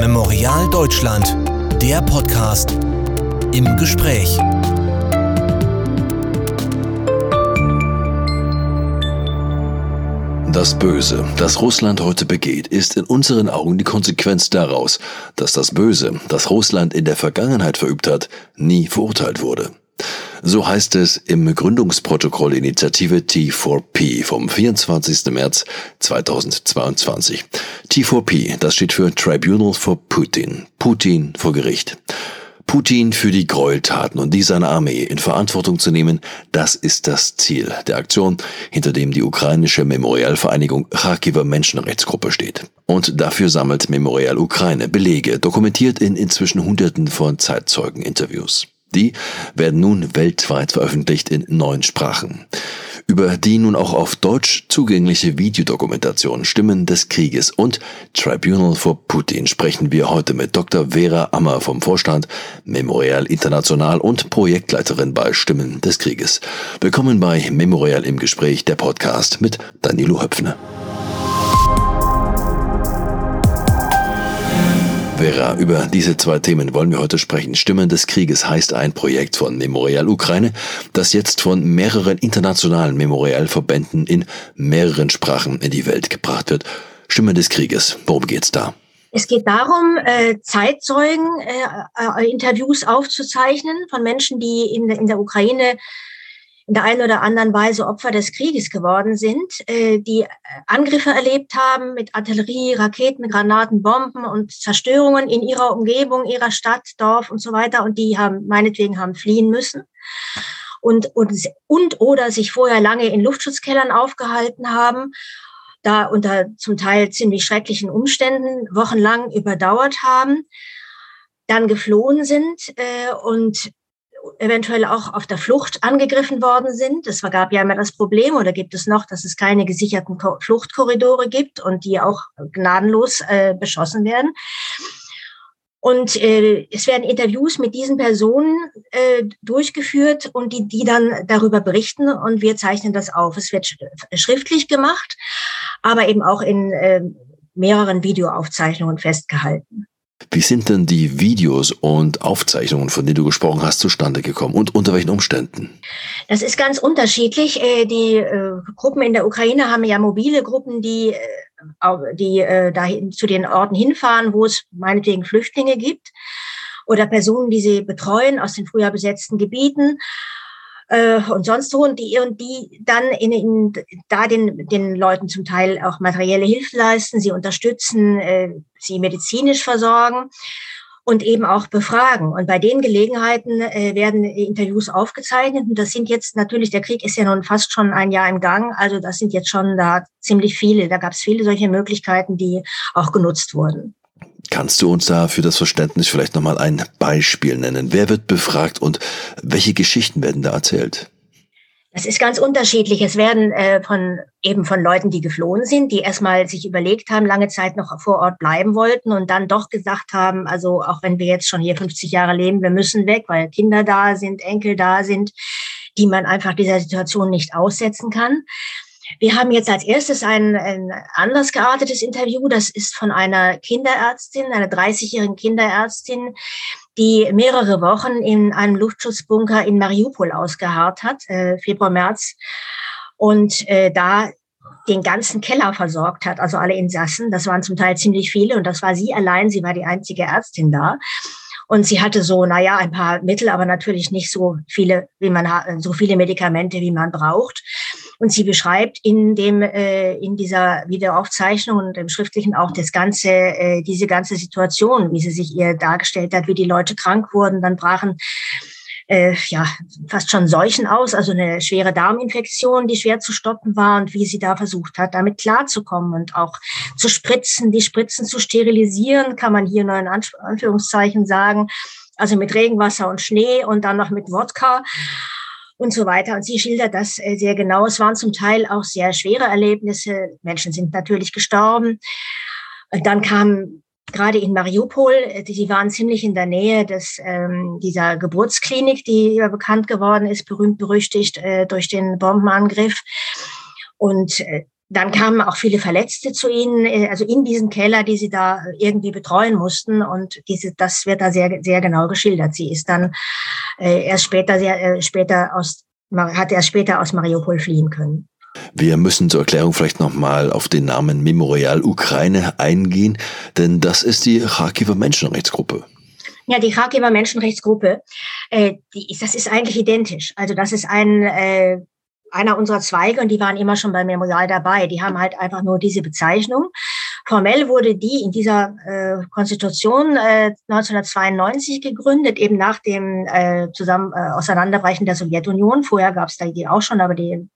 Memorial Deutschland, der Podcast im Gespräch. Das Böse, das Russland heute begeht, ist in unseren Augen die Konsequenz daraus, dass das Böse, das Russland in der Vergangenheit verübt hat, nie verurteilt wurde. So heißt es im Gründungsprotokoll Initiative T4P vom 24. März 2022. T4P, das steht für Tribunal for Putin, Putin vor Gericht. Putin für die Gräueltaten und die seiner Armee in Verantwortung zu nehmen, das ist das Ziel der Aktion, hinter dem die ukrainische Memorialvereinigung Kharkiver Menschenrechtsgruppe steht. Und dafür sammelt Memorial Ukraine Belege, dokumentiert in inzwischen Hunderten von Zeitzeugeninterviews. Die werden nun weltweit veröffentlicht in neun Sprachen. Über die nun auch auf Deutsch zugängliche Videodokumentation Stimmen des Krieges und Tribunal for Putin sprechen wir heute mit Dr. Vera Ammer vom Vorstand Memorial International und Projektleiterin bei Stimmen des Krieges. Willkommen bei Memorial im Gespräch, der Podcast mit Danilo Höpfner. Vera, über diese zwei Themen wollen wir heute sprechen. Stimmen des Krieges heißt ein Projekt von Memorial Ukraine, das jetzt von mehreren internationalen Memorialverbänden in mehreren Sprachen in die Welt gebracht wird. Stimmen des Krieges, worum geht's da? Es geht darum, äh, Zeitzeugen-Interviews äh, äh aufzuzeichnen von Menschen, die in, in der Ukraine in der einen oder anderen Weise Opfer des Krieges geworden sind, äh, die Angriffe erlebt haben mit Artillerie, Raketen, Granaten, Bomben und Zerstörungen in ihrer Umgebung, ihrer Stadt, Dorf und so weiter. Und die haben meinetwegen haben fliehen müssen und, und, und oder sich vorher lange in Luftschutzkellern aufgehalten haben da unter zum Teil ziemlich schrecklichen Umständen wochenlang überdauert haben, dann geflohen sind äh, und eventuell auch auf der Flucht angegriffen worden sind. Es gab ja immer das Problem oder gibt es noch, dass es keine gesicherten Fluchtkorridore gibt und die auch gnadenlos äh, beschossen werden. Und äh, es werden Interviews mit diesen Personen äh, durchgeführt und die, die dann darüber berichten und wir zeichnen das auf. Es wird schriftlich gemacht, aber eben auch in äh, mehreren Videoaufzeichnungen festgehalten. Wie sind denn die Videos und Aufzeichnungen, von denen du gesprochen hast, zustande gekommen und unter welchen Umständen? Das ist ganz unterschiedlich. Äh, die äh, Gruppen in der Ukraine haben ja mobile Gruppen, die, äh, die dahin, zu den Orten hinfahren, wo es meinetwegen Flüchtlinge gibt oder Personen, die sie betreuen aus den früher besetzten Gebieten äh, und sonst wo und die, und die dann in, in, da den, den Leuten zum Teil auch materielle Hilfe leisten, sie unterstützen, äh, sie medizinisch versorgen und eben auch befragen. Und bei den Gelegenheiten äh, werden Interviews aufgezeichnet. Und das sind jetzt natürlich, der Krieg ist ja nun fast schon ein Jahr im Gang. Also das sind jetzt schon da ziemlich viele. Da gab es viele solche Möglichkeiten, die auch genutzt wurden. Kannst du uns da für das Verständnis vielleicht nochmal ein Beispiel nennen? Wer wird befragt und welche Geschichten werden da erzählt? Das ist ganz unterschiedlich. Es werden äh, von eben von Leuten, die geflohen sind, die erstmal sich überlegt haben, lange Zeit noch vor Ort bleiben wollten und dann doch gesagt haben, also auch wenn wir jetzt schon hier 50 Jahre leben, wir müssen weg, weil Kinder da sind, Enkel da sind, die man einfach dieser Situation nicht aussetzen kann. Wir haben jetzt als erstes ein, ein anders geartetes Interview. Das ist von einer Kinderärztin, einer 30-jährigen Kinderärztin, die mehrere Wochen in einem Luftschutzbunker in Mariupol ausgeharrt hat, äh, Februar, März. Und äh, da den ganzen Keller versorgt hat, also alle Insassen. Das waren zum Teil ziemlich viele und das war sie allein. Sie war die einzige Ärztin da. Und sie hatte so, naja, ein paar Mittel, aber natürlich nicht so viele, wie man, so viele Medikamente, wie man braucht. Und sie beschreibt in dem, äh, in dieser Videoaufzeichnung und im Schriftlichen auch das ganze, äh, diese ganze Situation, wie sie sich ihr dargestellt hat, wie die Leute krank wurden, dann brachen äh, ja fast schon Seuchen aus, also eine schwere Darminfektion, die schwer zu stoppen war und wie sie da versucht hat, damit klarzukommen und auch zu spritzen, die Spritzen zu sterilisieren, kann man hier nur in Anführungszeichen sagen, also mit Regenwasser und Schnee und dann noch mit Wodka und so weiter. Und sie schildert das äh, sehr genau. Es waren zum Teil auch sehr schwere Erlebnisse. Menschen sind natürlich gestorben. Und dann kam gerade in Mariupol, äh, die, die waren ziemlich in der Nähe des, ähm, dieser Geburtsklinik, die bekannt geworden ist, berühmt berüchtigt äh, durch den Bombenangriff. Und äh, dann kamen auch viele Verletzte zu ihnen, äh, also in diesen Keller, die sie da irgendwie betreuen mussten. Und diese, das wird da sehr, sehr genau geschildert. Sie ist dann äh, erst später, sehr, äh, später aus, hat erst später aus Mariupol fliehen können. Wir müssen zur Erklärung vielleicht nochmal auf den Namen Memorial Ukraine eingehen, denn das ist die Kharkiver Menschenrechtsgruppe. Ja, die Kharkiver Menschenrechtsgruppe, äh, die, das ist eigentlich identisch. Also das ist ein äh, einer unserer Zweige und die waren immer schon beim Memorial dabei. Die haben halt einfach nur diese Bezeichnung. Formell wurde die in dieser äh, Konstitution äh, 1992 gegründet, eben nach dem äh, Zusammen äh, Auseinanderbrechen der Sowjetunion. Vorher gab es da die auch schon, aber die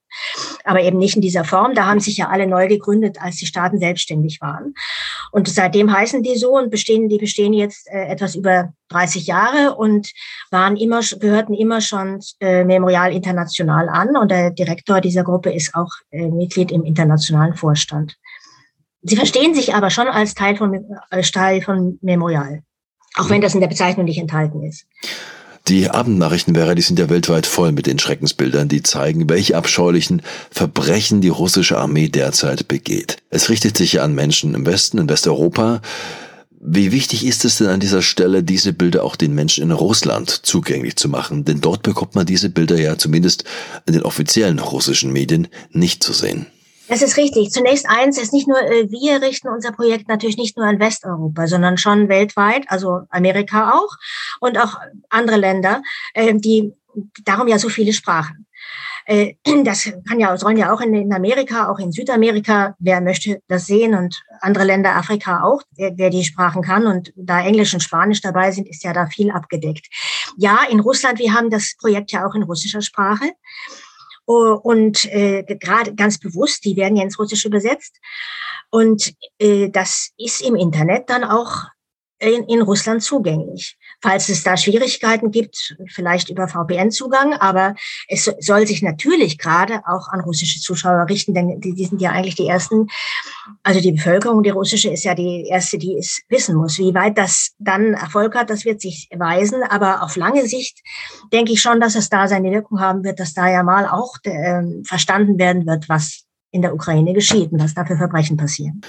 aber eben nicht in dieser Form. Da haben sich ja alle neu gegründet, als die Staaten selbstständig waren. Und seitdem heißen die so und bestehen, die bestehen jetzt äh, etwas über 30 Jahre und waren immer, gehörten immer schon äh, Memorial International an. Und der Direktor dieser Gruppe ist auch äh, Mitglied im internationalen Vorstand. Sie verstehen sich aber schon als Teil von, als Teil von Memorial, auch wenn das in der Bezeichnung nicht enthalten ist. Die Abendnachrichtenwerker, die sind ja weltweit voll mit den Schreckensbildern, die zeigen, welche abscheulichen Verbrechen die russische Armee derzeit begeht. Es richtet sich ja an Menschen im Westen, in Westeuropa. Wie wichtig ist es denn an dieser Stelle, diese Bilder auch den Menschen in Russland zugänglich zu machen? Denn dort bekommt man diese Bilder ja zumindest in den offiziellen russischen Medien nicht zu sehen. Das ist richtig. Zunächst eins ist nicht nur, äh, wir richten unser Projekt natürlich nicht nur an Westeuropa, sondern schon weltweit, also Amerika auch und auch andere Länder, äh, die darum ja so viele Sprachen. Äh, das kann ja, sollen ja auch in Amerika, auch in Südamerika, wer möchte das sehen und andere Länder, Afrika auch, wer die Sprachen kann. Und da Englisch und Spanisch dabei sind, ist ja da viel abgedeckt. Ja, in Russland, wir haben das Projekt ja auch in russischer Sprache. Oh, und äh, gerade ganz bewusst, die werden ja ins Russische übersetzt. Und äh, das ist im Internet dann auch in, in Russland zugänglich. Falls es da Schwierigkeiten gibt, vielleicht über VPN-Zugang, aber es soll sich natürlich gerade auch an russische Zuschauer richten, denn die, sind ja eigentlich die ersten, also die Bevölkerung, die russische ist ja die erste, die es wissen muss. Wie weit das dann Erfolg hat, das wird sich weisen, aber auf lange Sicht denke ich schon, dass es da seine Wirkung haben wird, dass da ja mal auch äh, verstanden werden wird, was in der Ukraine geschieht und was da für Verbrechen passieren.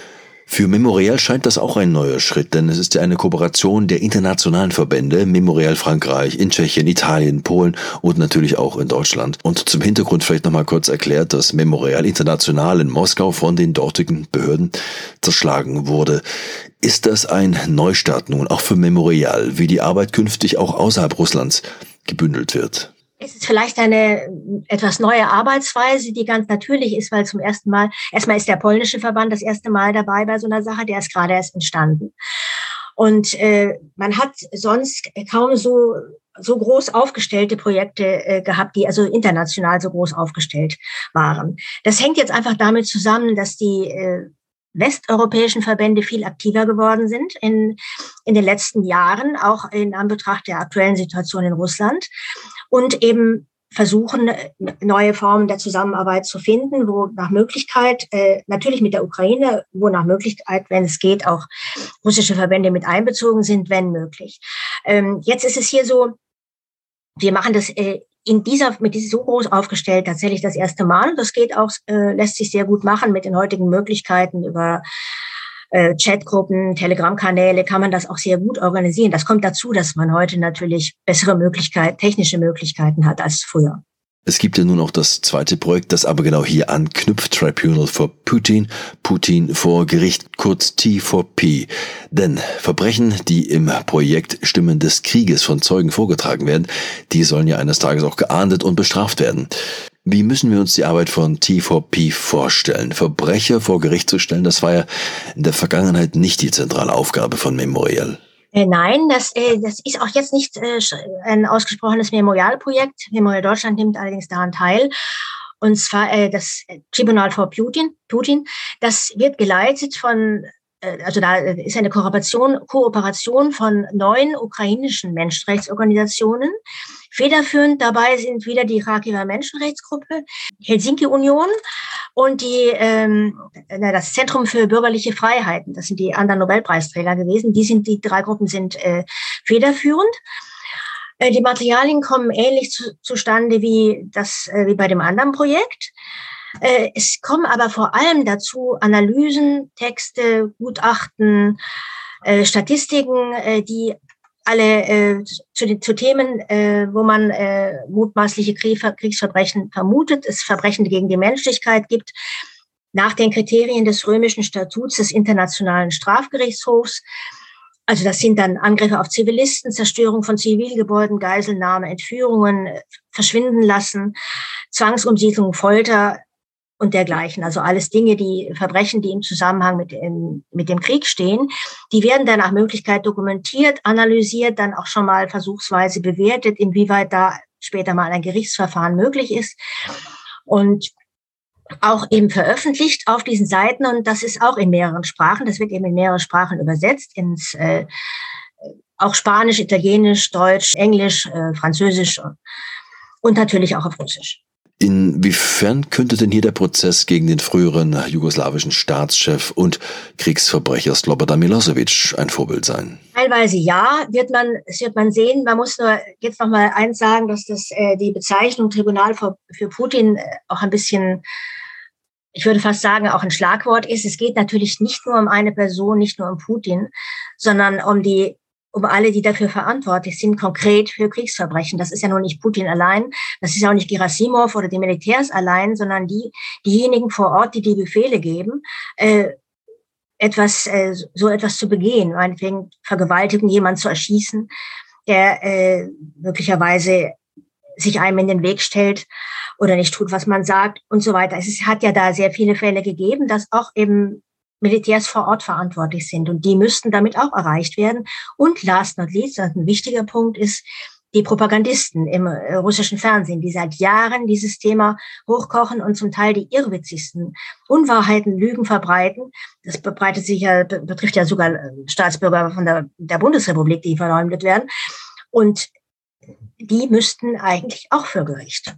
Für Memorial scheint das auch ein neuer Schritt, denn es ist ja eine Kooperation der internationalen Verbände, Memorial Frankreich, in Tschechien, Italien, Polen und natürlich auch in Deutschland. Und zum Hintergrund vielleicht nochmal kurz erklärt, dass Memorial International in Moskau von den dortigen Behörden zerschlagen wurde. Ist das ein Neustart nun auch für Memorial, wie die Arbeit künftig auch außerhalb Russlands gebündelt wird? Es ist vielleicht eine etwas neue Arbeitsweise, die ganz natürlich ist, weil zum ersten Mal, erstmal ist der polnische Verband das erste Mal dabei bei so einer Sache, der ist gerade erst entstanden. Und äh, man hat sonst kaum so so groß aufgestellte Projekte äh, gehabt, die also international so groß aufgestellt waren. Das hängt jetzt einfach damit zusammen, dass die äh, westeuropäischen Verbände viel aktiver geworden sind in, in den letzten Jahren, auch in Anbetracht der aktuellen Situation in Russland und eben versuchen, neue Formen der Zusammenarbeit zu finden, wo nach Möglichkeit, äh, natürlich mit der Ukraine, wo nach Möglichkeit, wenn es geht, auch russische Verbände mit einbezogen sind, wenn möglich. Ähm, jetzt ist es hier so, wir machen das äh, in dieser, mit dieser so groß aufgestellt tatsächlich das erste Mal. Das geht auch, äh, lässt sich sehr gut machen mit den heutigen Möglichkeiten über äh, Chatgruppen, Telegram-Kanäle kann man das auch sehr gut organisieren. Das kommt dazu, dass man heute natürlich bessere Möglichkeiten, technische Möglichkeiten hat als früher. Es gibt ja nun auch das zweite Projekt, das aber genau hier anknüpft, Tribunal for Putin, Putin vor Gericht, kurz T4P. Denn Verbrechen, die im Projekt Stimmen des Krieges von Zeugen vorgetragen werden, die sollen ja eines Tages auch geahndet und bestraft werden. Wie müssen wir uns die Arbeit von T4P vorstellen? Verbrecher vor Gericht zu stellen, das war ja in der Vergangenheit nicht die zentrale Aufgabe von Memorial. Äh, nein, das, äh, das ist auch jetzt nicht äh, ein ausgesprochenes Memorialprojekt. Memorial Deutschland nimmt allerdings daran teil. Und zwar das Tribunal for Putin, Putin. Das wird geleitet von also da ist eine Kooperation, Kooperation von neun ukrainischen Menschenrechtsorganisationen. Federführend dabei sind wieder die Kharkiver Menschenrechtsgruppe, Helsinki Union und die, ähm, das Zentrum für bürgerliche Freiheiten. Das sind die anderen Nobelpreisträger gewesen. Die sind, die drei Gruppen sind äh, federführend. Äh, die Materialien kommen ähnlich zu, zustande wie das, äh, wie bei dem anderen Projekt. Äh, es kommen aber vor allem dazu Analysen, Texte, Gutachten, äh, Statistiken, äh, die alle zu, den, zu Themen, wo man mutmaßliche Kriegsverbrechen vermutet, es Verbrechen gegen die Menschlichkeit gibt, nach den Kriterien des römischen Statuts des Internationalen Strafgerichtshofs. Also das sind dann Angriffe auf Zivilisten, Zerstörung von Zivilgebäuden, Geiselnahme, Entführungen, verschwinden lassen, Zwangsumsiedlung, Folter, und dergleichen. Also alles Dinge, die Verbrechen, die im Zusammenhang mit, in, mit dem Krieg stehen, die werden dann nach Möglichkeit dokumentiert, analysiert, dann auch schon mal versuchsweise bewertet, inwieweit da später mal ein Gerichtsverfahren möglich ist. Und auch eben veröffentlicht auf diesen Seiten und das ist auch in mehreren Sprachen. Das wird eben in mehrere Sprachen übersetzt ins äh, auch Spanisch, Italienisch, Deutsch, Englisch, äh, Französisch und natürlich auch auf Russisch. Inwiefern könnte denn hier der Prozess gegen den früheren jugoslawischen Staatschef und Kriegsverbrecher Slobodan Milosevic ein Vorbild sein? Teilweise ja, wird man, das wird man sehen. Man muss nur jetzt noch mal eins sagen, dass das äh, die Bezeichnung Tribunal für, für Putin äh, auch ein bisschen ich würde fast sagen, auch ein Schlagwort ist. Es geht natürlich nicht nur um eine Person, nicht nur um Putin, sondern um die um alle, die dafür verantwortlich sind, konkret für Kriegsverbrechen. Das ist ja nur nicht Putin allein, das ist ja auch nicht Gerasimov oder die Militärs allein, sondern die, diejenigen vor Ort, die die Befehle geben, äh, etwas, äh, so etwas zu begehen, meinetwegen Vergewaltigung, jemand zu erschießen, der äh, möglicherweise sich einem in den Weg stellt oder nicht tut, was man sagt und so weiter. Es hat ja da sehr viele Fälle gegeben, dass auch eben Militärs vor Ort verantwortlich sind. Und die müssten damit auch erreicht werden. Und last not least, ein wichtiger Punkt ist, die Propagandisten im äh, russischen Fernsehen, die seit Jahren dieses Thema hochkochen und zum Teil die irrwitzigsten Unwahrheiten, Lügen verbreiten. Das verbreitet sich ja, betrifft ja sogar äh, Staatsbürger von der, der Bundesrepublik, die verleumdet werden. Und die müssten eigentlich auch für Gericht.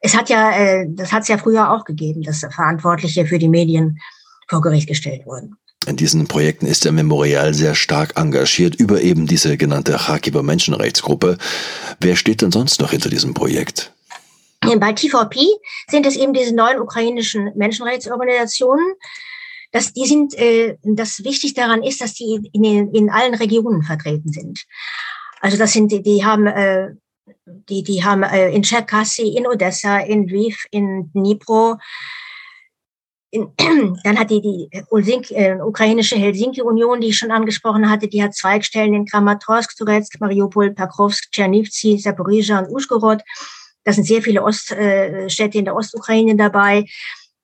Es hat ja, äh, das hat es ja früher auch gegeben, dass Verantwortliche für die Medien vor Gericht gestellt wurden. In diesen Projekten ist der Memorial sehr stark engagiert über eben diese genannte Kharkiver Menschenrechtsgruppe. Wer steht denn sonst noch hinter diesem Projekt? Bei TVP sind es eben diese neuen ukrainischen Menschenrechtsorganisationen. Das, die sind, äh, das wichtig daran ist, dass die in, den, in allen Regionen vertreten sind. Also das sind, die haben, äh, die, die haben äh, in Cherkassy, in Odessa, in Lviv, in Dnipro, in, dann hat die, die Ulsink, äh, ukrainische Helsinki-Union, die ich schon angesprochen hatte, die hat Zweigstellen in Kramatorsk, Turetsk, Mariupol, Pakrovsk, Tschernivtsi, Saporizhia und Uschgorod. Da sind sehr viele Oststädte äh, in der Ostukraine dabei,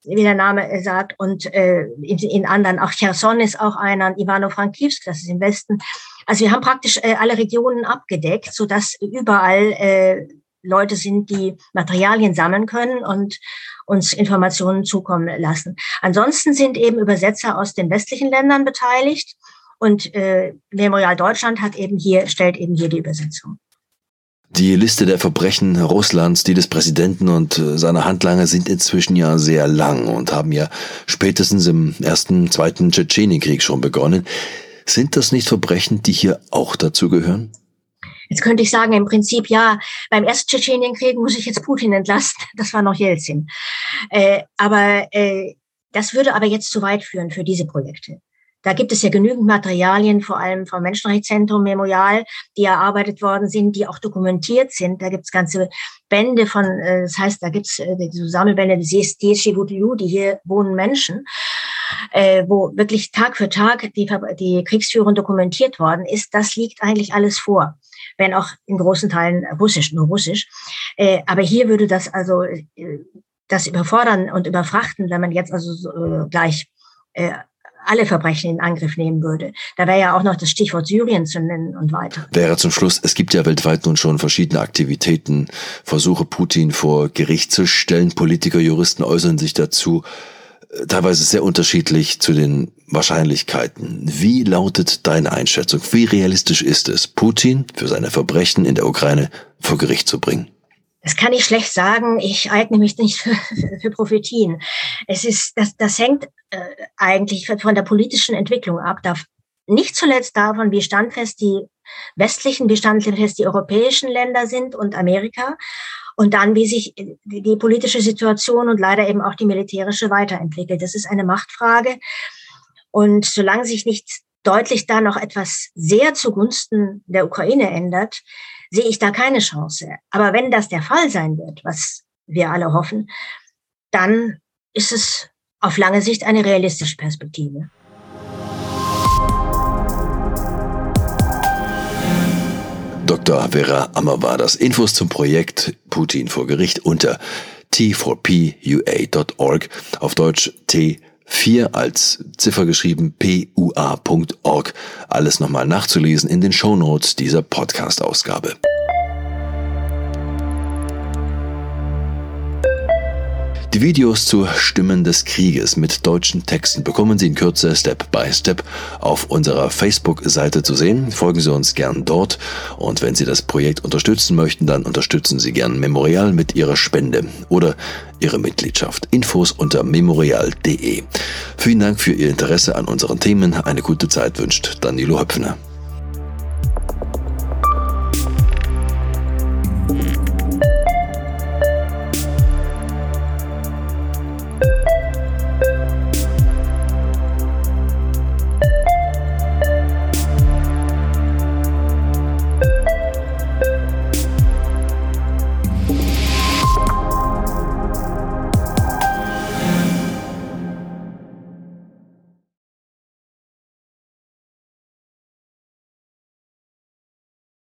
wie der Name äh, sagt. Und äh, in, in anderen, auch Cherson ist auch einer, Ivano-Frankivsk, das ist im Westen. Also wir haben praktisch äh, alle Regionen abgedeckt, so dass überall äh, Leute sind, die Materialien sammeln können und uns Informationen zukommen lassen. Ansonsten sind eben Übersetzer aus den westlichen Ländern beteiligt und äh, Memorial Deutschland hat eben hier, stellt eben hier die Übersetzung. Die Liste der Verbrechen Russlands, die des Präsidenten und äh, seiner Handlanger sind inzwischen ja sehr lang und haben ja spätestens im ersten, zweiten Tschetschenienkrieg schon begonnen. Sind das nicht Verbrechen, die hier auch dazu gehören? Jetzt könnte ich sagen, im Prinzip ja, beim ersten Tschetschenienkrieg muss ich jetzt Putin entlasten. Das war noch Jelzin. Äh, aber äh, das würde aber jetzt zu weit führen für diese Projekte. Da gibt es ja genügend Materialien, vor allem vom Menschenrechtszentrum Memorial, die erarbeitet worden sind, die auch dokumentiert sind. Da gibt es ganze Bände von, äh, das heißt, da gibt es äh, so Sammelbände, die die hier wohnen Menschen, äh, wo wirklich Tag für Tag die, die Kriegsführung dokumentiert worden ist. Das liegt eigentlich alles vor wenn auch in großen Teilen Russisch, nur Russisch. Äh, aber hier würde das also äh, das überfordern und überfrachten, wenn man jetzt also so, äh, gleich äh, alle Verbrechen in Angriff nehmen würde. Da wäre ja auch noch das Stichwort Syrien zu nennen und weiter. Wäre zum Schluss, es gibt ja weltweit nun schon verschiedene Aktivitäten, Versuche Putin vor Gericht zu stellen. Politiker, Juristen äußern sich dazu teilweise sehr unterschiedlich zu den Wahrscheinlichkeiten. Wie lautet deine Einschätzung? Wie realistisch ist es, Putin für seine Verbrechen in der Ukraine vor Gericht zu bringen? Das kann ich schlecht sagen. Ich eigne mich nicht für, für Prophetien. Es ist, das, das hängt äh, eigentlich von der politischen Entwicklung ab. Da, nicht zuletzt davon, wie standfest die westlichen, wie standfest die europäischen Länder sind und Amerika und dann, wie sich die politische Situation und leider eben auch die militärische weiterentwickelt. Das ist eine Machtfrage. Und solange sich nicht deutlich da noch etwas sehr zugunsten der Ukraine ändert, sehe ich da keine Chance. Aber wenn das der Fall sein wird, was wir alle hoffen, dann ist es auf lange Sicht eine realistische Perspektive. Dr. Vera Ammer war das. Infos zum Projekt Putin vor Gericht unter t4pua.org, auf Deutsch T4 als Ziffer geschrieben pua.org. Alles nochmal nachzulesen in den Shownotes dieser Podcast-Ausgabe. Die Videos zu Stimmen des Krieges mit deutschen Texten bekommen Sie in Kürze Step by Step auf unserer Facebook-Seite zu sehen. Folgen Sie uns gern dort und wenn Sie das Projekt unterstützen möchten, dann unterstützen Sie gern Memorial mit Ihrer Spende oder Ihre Mitgliedschaft. Infos unter memorial.de. Vielen Dank für Ihr Interesse an unseren Themen. Eine gute Zeit wünscht Danilo Höpfner.